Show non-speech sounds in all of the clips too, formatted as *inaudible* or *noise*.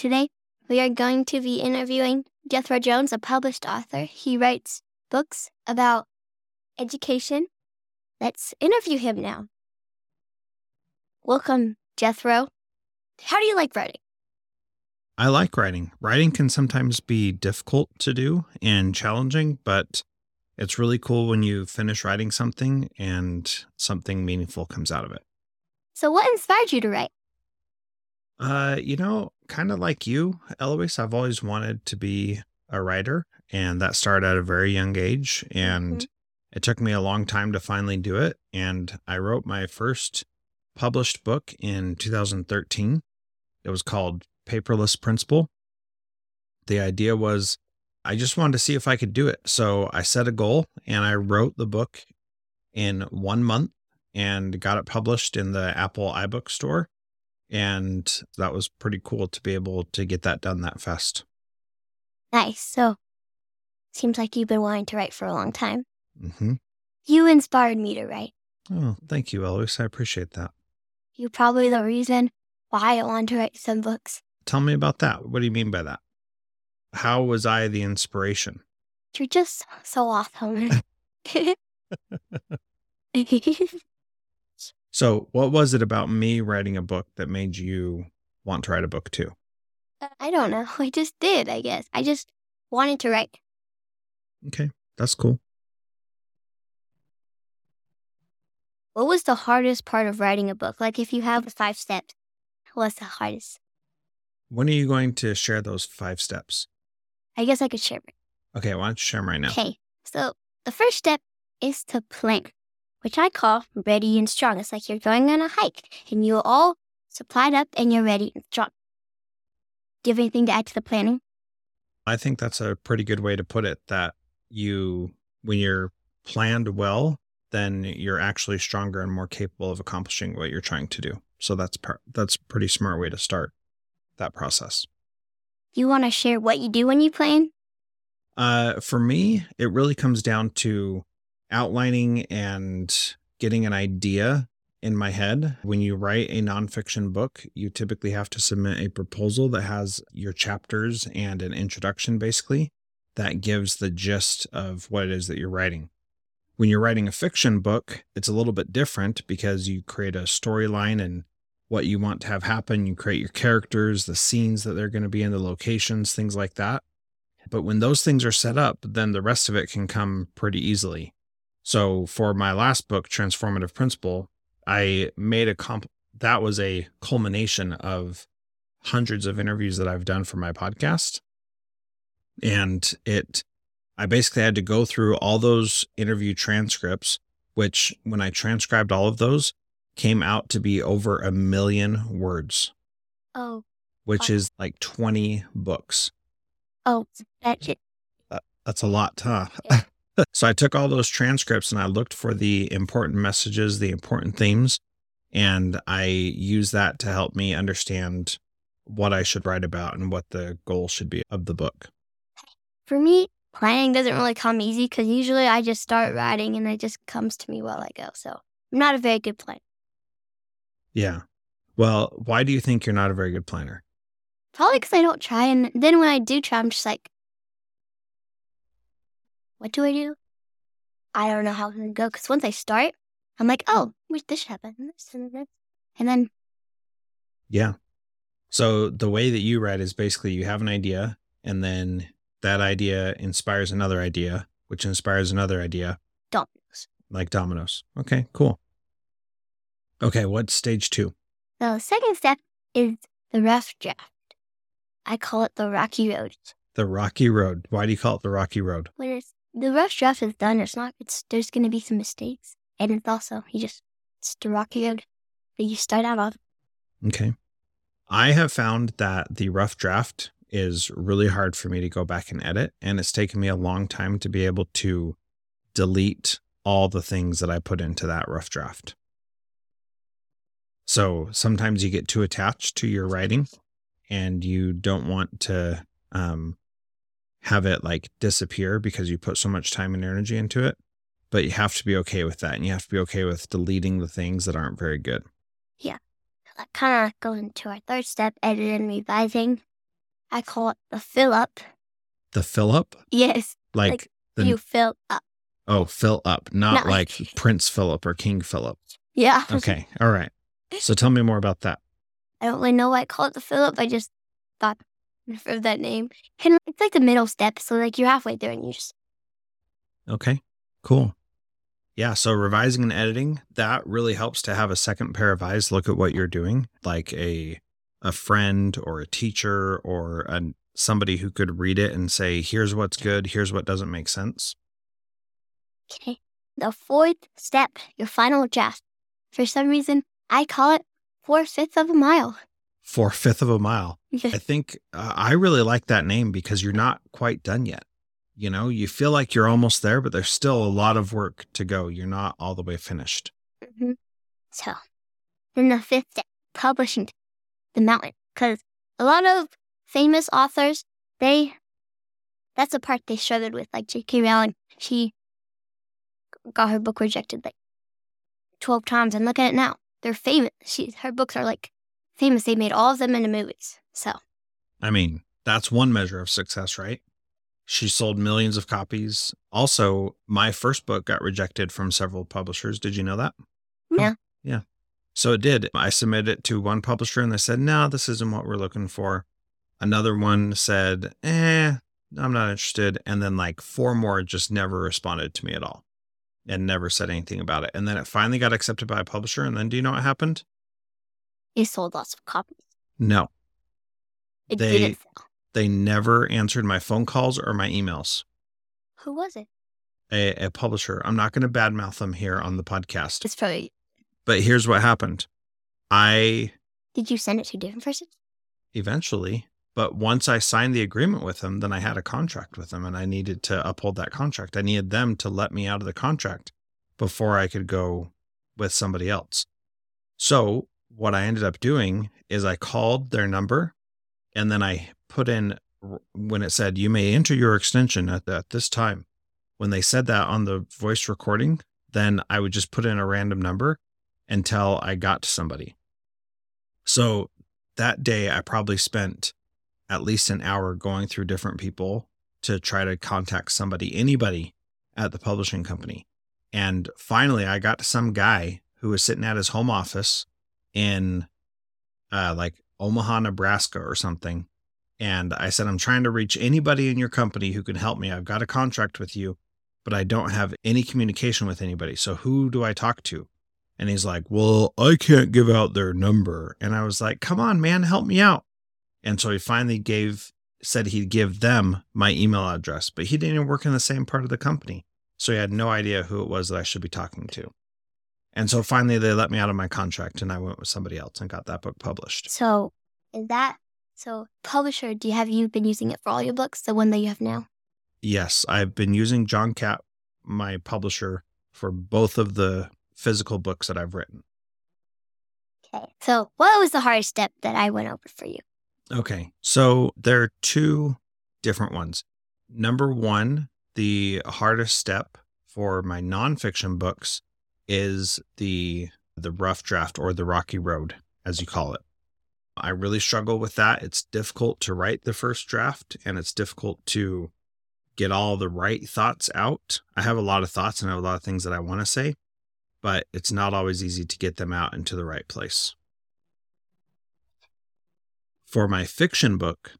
Today, we are going to be interviewing Jethro Jones, a published author. He writes books about education. Let's interview him now. Welcome, Jethro. How do you like writing? I like writing. Writing can sometimes be difficult to do and challenging, but it's really cool when you finish writing something and something meaningful comes out of it. So, what inspired you to write? Uh, you know, kind of like you, Eloise, I've always wanted to be a writer, and that started at a very young age. And Mhm. it took me a long time to finally do it. And I wrote my first published book in 2013. It was called Paperless Principal. The idea was I just wanted to see if I could do it. So I set a goal and I wrote the book in one month and got it published in the Apple iBook store. And that was pretty cool to be able to get that done that fast. Nice. So, seems like you've been wanting to write for a long time. Mm-hmm. You inspired me to write. Oh, thank you, Eloise. I appreciate that. You're probably the reason why I wanted to write some books. Tell me about that. What do you mean by that? How was I the inspiration? You're just so awesome. *laughs* *laughs* *laughs* So, what was it about me writing a book that made you want to write a book too? Uh, I don't know. *laughs* I just did, I guess. I just wanted to write. Okay, that's cool. What was the hardest part of writing a book? Like if you have the five steps, what's the hardest? When are you going to share those five steps? I guess I could share it. Okay, why don't you share them right now? Okay. So the first step is to plan, which I call ready and strong. It's like you're going on a hike and you're all supplied up and you're ready and strong. Do you have anything to add to the planning? I think that's a pretty good way to put it that you, when you're planned well, then you're actually stronger and more capable of accomplishing what you're trying to do. So that's par- that's a pretty smart way to start that process. You want to share what you do when you plan? Uh, for me, it really comes down to outlining and getting an idea in my head. When you write a nonfiction book, you typically have to submit a proposal that has your chapters and an introduction, basically, that gives the gist of what it is that you're writing. When you're writing a fiction book, it's a little bit different because you create a storyline and what you want to have happen. You create your characters, the scenes that they're going to be in, the locations, things like that. But when those things are set up, then the rest of it can come pretty easily. So for my last book, Transformative Principal, I made a comp that was a culmination of hundreds of interviews that I've done for my podcast. And it I basically had to go through all those interview transcripts, which when I transcribed all of those came out to be over a million words, Oh, which Wow. is like 20 books. oh, that's it. Uh, that's a lot, huh? So I took all those transcripts and I looked for the important messages, the important themes, and I used that to help me understand what I should write about and what the goal should be of the book. For me, planning doesn't really come easy because usually I just start writing and it just comes to me while I go. So I'm not a very good planner. Yeah. Well, why do you think you're not a very good planner? Probably because I don't try. And then when I do try, I'm just like, what do I do? I don't know how it's going to go. Because once I start, I'm like, oh, wait, this should happen. and This and this. And then, Yeah. So the way that you write is basically you have an idea and then that idea inspires another idea, which inspires another idea, dominoes. like dominoes. Okay, cool. Okay, what's stage two? The second step is the rough draft. I call it the rocky road. The Rocky Road. Why do you call it the Rocky Road? When it's, the rough draft is done, it's not, it's, there's going to be some mistakes. And it's also, you just, it's road that you start out on. Okay. I have found that the rough draft is really hard for me to go back and edit, and it's taken me a long time to be able to delete all the things that I put into that rough draft. So sometimes you get too attached to your writing and you don't want to um, have it like disappear because you put so much time and energy into it. But you have to be okay with that. And you have to be okay with deleting the things that aren't very good. Yeah. That kind of goes into our third step, editing and revising. I call it the fill up. The fill up? Yes, Like, Like, the you fill up. oh, fill up, not, Not like like- Prince Philip or King Philip. Yeah. Okay. All right. So tell me more about that. I don't really know why I call it the fill up. I just thought of that name. And it's like the middle step. So like you're halfway there and you just Okay. Cool. Yeah. So revising and editing, that really helps to have a second pair of eyes look at what you're doing, like a a friend or a teacher or a, somebody who could read it and say, here's what's good, here's what doesn't make sense. okay. The fourth step, your final draft. For some reason, I call it four fifths of a mile. For fifth of a mile. I think uh, I really like that name because you're not quite done yet. You know, you feel like you're almost there, but there's still a lot of work to go. You're not all the way finished. Mhm. So, then the fifth step, publishing the mountain. Because a lot of famous authors, they, that's the part they struggled with. Like J.K. Rowling, she got her book rejected like 12 times. And look at it now. They're famous. She, her books are like famous. They made all of them into movies. So, I mean, that's one measure of success, right? She sold millions of copies. Also, my first book got rejected from several publishers. Did you know that? Yeah. Yeah. So it did. I submitted it to one publisher and they said, no, this isn't what we're looking for. Another one said, eh, I'm not interested. And then like four more just never responded to me at all and never said anything about it. And then it finally got accepted by a publisher. And then do you know what happened? It sold lots of copies. No, It They- didn't sell. they never answered my phone calls or my emails. Who was it? a, a publisher. I'm not going to badmouth them here on the podcast, It's probably, but here's what happened. I did you send it to different person? eventually, but once I signed the agreement with them, then I had a contract with them and I needed to uphold that contract. I needed them to let me out of the contract before I could go with somebody else. So, what I ended up doing is I called their number and then I put in when it said, you may enter your extension at, at this time. When they said that on the voice recording, then I would just put in a random number until I got to somebody. So that day, I probably spent at least an hour going through different people to try to contact somebody, anybody at the publishing company. And finally, I got to some guy who was sitting at his home office in uh, like Omaha, Nebraska or something. And I said, I'm trying to reach anybody in your company who can help me. I've got a contract with you, but I don't have any communication with anybody. So who do I talk to? And he's like, Well, I can't give out their number. And I was like, Come on, man, help me out. And so he finally gave, said he'd give them my email address, but he didn't even work in the same part of the company. So he had no idea who it was that I should be talking to. And so finally they let me out of my contract and I went with somebody else and got that book published. So, is that so? Publisher, do you have you been using it for all your books? The one that you have now? Yes, I've been using John Catt, my publisher, for both of the physical books that I've written. Okay. So, what was the hardest step that I went over for you? Okay. So there are two different ones. Number one, the hardest step for my nonfiction books is the the rough draft or the rocky road, as you call it. I really struggle with that. It's difficult to write the first draft and it's difficult to get all the right thoughts out. I have a lot of thoughts and I have a lot of things that I want to say, but it's not always easy to get them out into the right place. For my fiction book,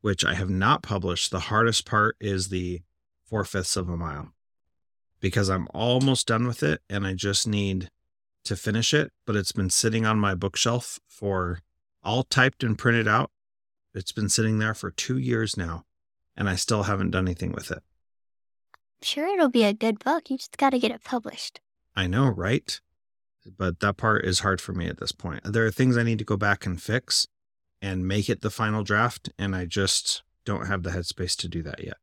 which I have not published, the hardest part is the four fifths of a mile because I'm almost done with it and I just need to finish it. But it's been sitting on my bookshelf for all typed and printed out. It's been sitting there for two years now and I still haven't done anything with it. I'm sure it'll be a good book. You just got to get it published. I know, right? But that part is hard for me at this point. There are things I need to go back and fix and make it the final draft, and I just don't have the headspace to do that yet.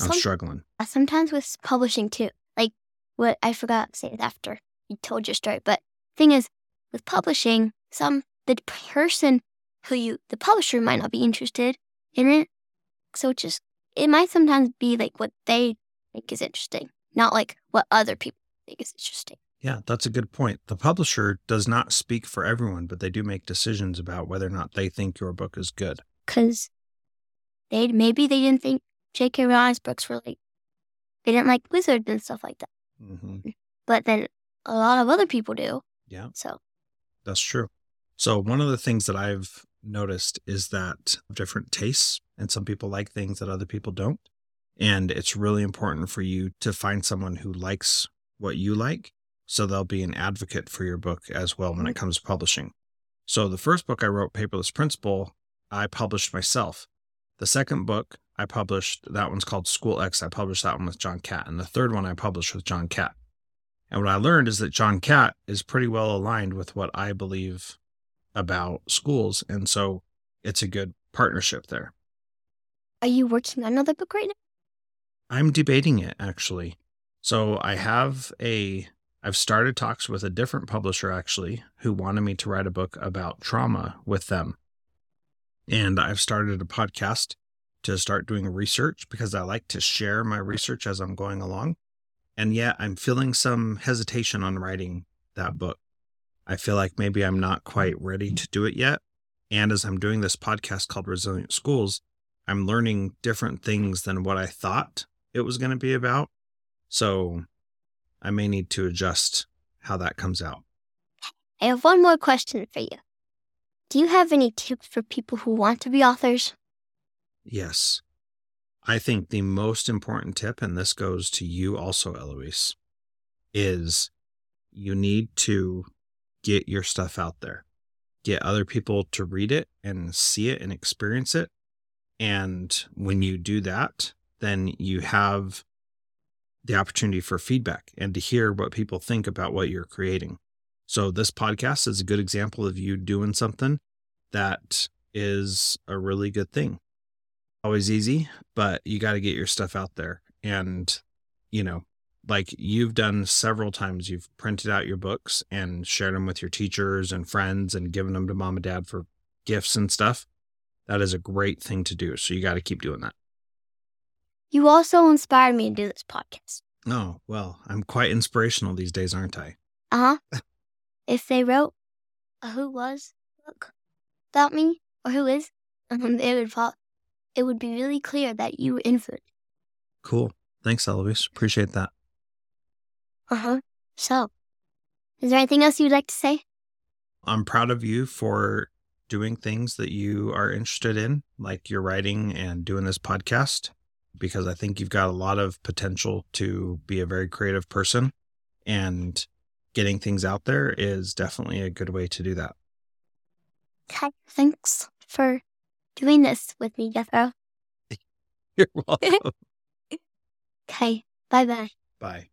I'm struggling. Uh, sometimes with publishing too. Like what I forgot to say it after you told your story. But thing is, with publishing, some the person who you the publisher might not be interested in it. So it just it might sometimes be like what they think is interesting, not like what other people think is interesting. Yeah, that's a good point. The publisher does not speak for everyone, but they do make decisions about whether or not they think your book is good. because they maybe they didn't think J.K. Rowling's books were like they didn't like wizards and stuff like that. hmm But then a lot of other people do. Yeah. So That's true. So, one of the things that I've noticed is that different tastes, and some people like things that other people don't. And it's really important for you to find someone who likes what you like. So, they'll be an advocate for your book as well when it comes to publishing. So, the first book I wrote, Paperless Principal, I published myself. The second book I published, that one's called School X. I published that one with John Catt. And the third one I published with John Catt. And what I learned is that John Catt is pretty well aligned with what I believe about schools. And so it's a good partnership there. are you working on another book right now? I'm debating it actually. So I have a, I've started talks with a different publisher actually who wanted me to write a book about trauma with them. And I've started a podcast to start doing research because I like to share my research as I'm going along. And yet I'm feeling some hesitation on writing that book. I feel like maybe I'm not quite ready to do it yet. And as I'm doing this podcast called Resilient Schools, I'm learning different things than what I thought it was going to be about. So I may need to adjust how that comes out. I have one more question for you. Do you have any tips for people who want to be authors? Yes. I think the most important tip, and this goes to you also, Eloise, is you need to get your stuff out there. Get other people to read it and see it and experience it. And when you do that, then you have the opportunity for feedback and to hear what people think about what you're creating. So, this podcast is a good example of you doing something that is a really good thing always easy, but you got to get your stuff out there. And, you know, like you've done several times, you've printed out your books and shared them with your teachers and friends and given them to mom and dad for gifts and stuff. That is a great thing to do. So you got to keep doing that. You also inspired me to do this podcast. Oh, well, I'm quite inspirational these days, aren't I? Uh huh. *laughs* if they wrote a Who Was book about me or who is, *laughs* um, it would fall, it would be really clear that you were. Cool. Thanks, Eloise. Appreciate that. Uh huh. So, is there anything else you'd like to say? I'm proud of you for doing things that you are interested in, like your writing and doing this podcast, because I think you've got a lot of potential to be a very creative person. And getting things out there is definitely a good way to do that. Okay. Thanks for doing this with me, Jethro. *laughs* You're welcome. *laughs* Okay. Bye bye. Bye.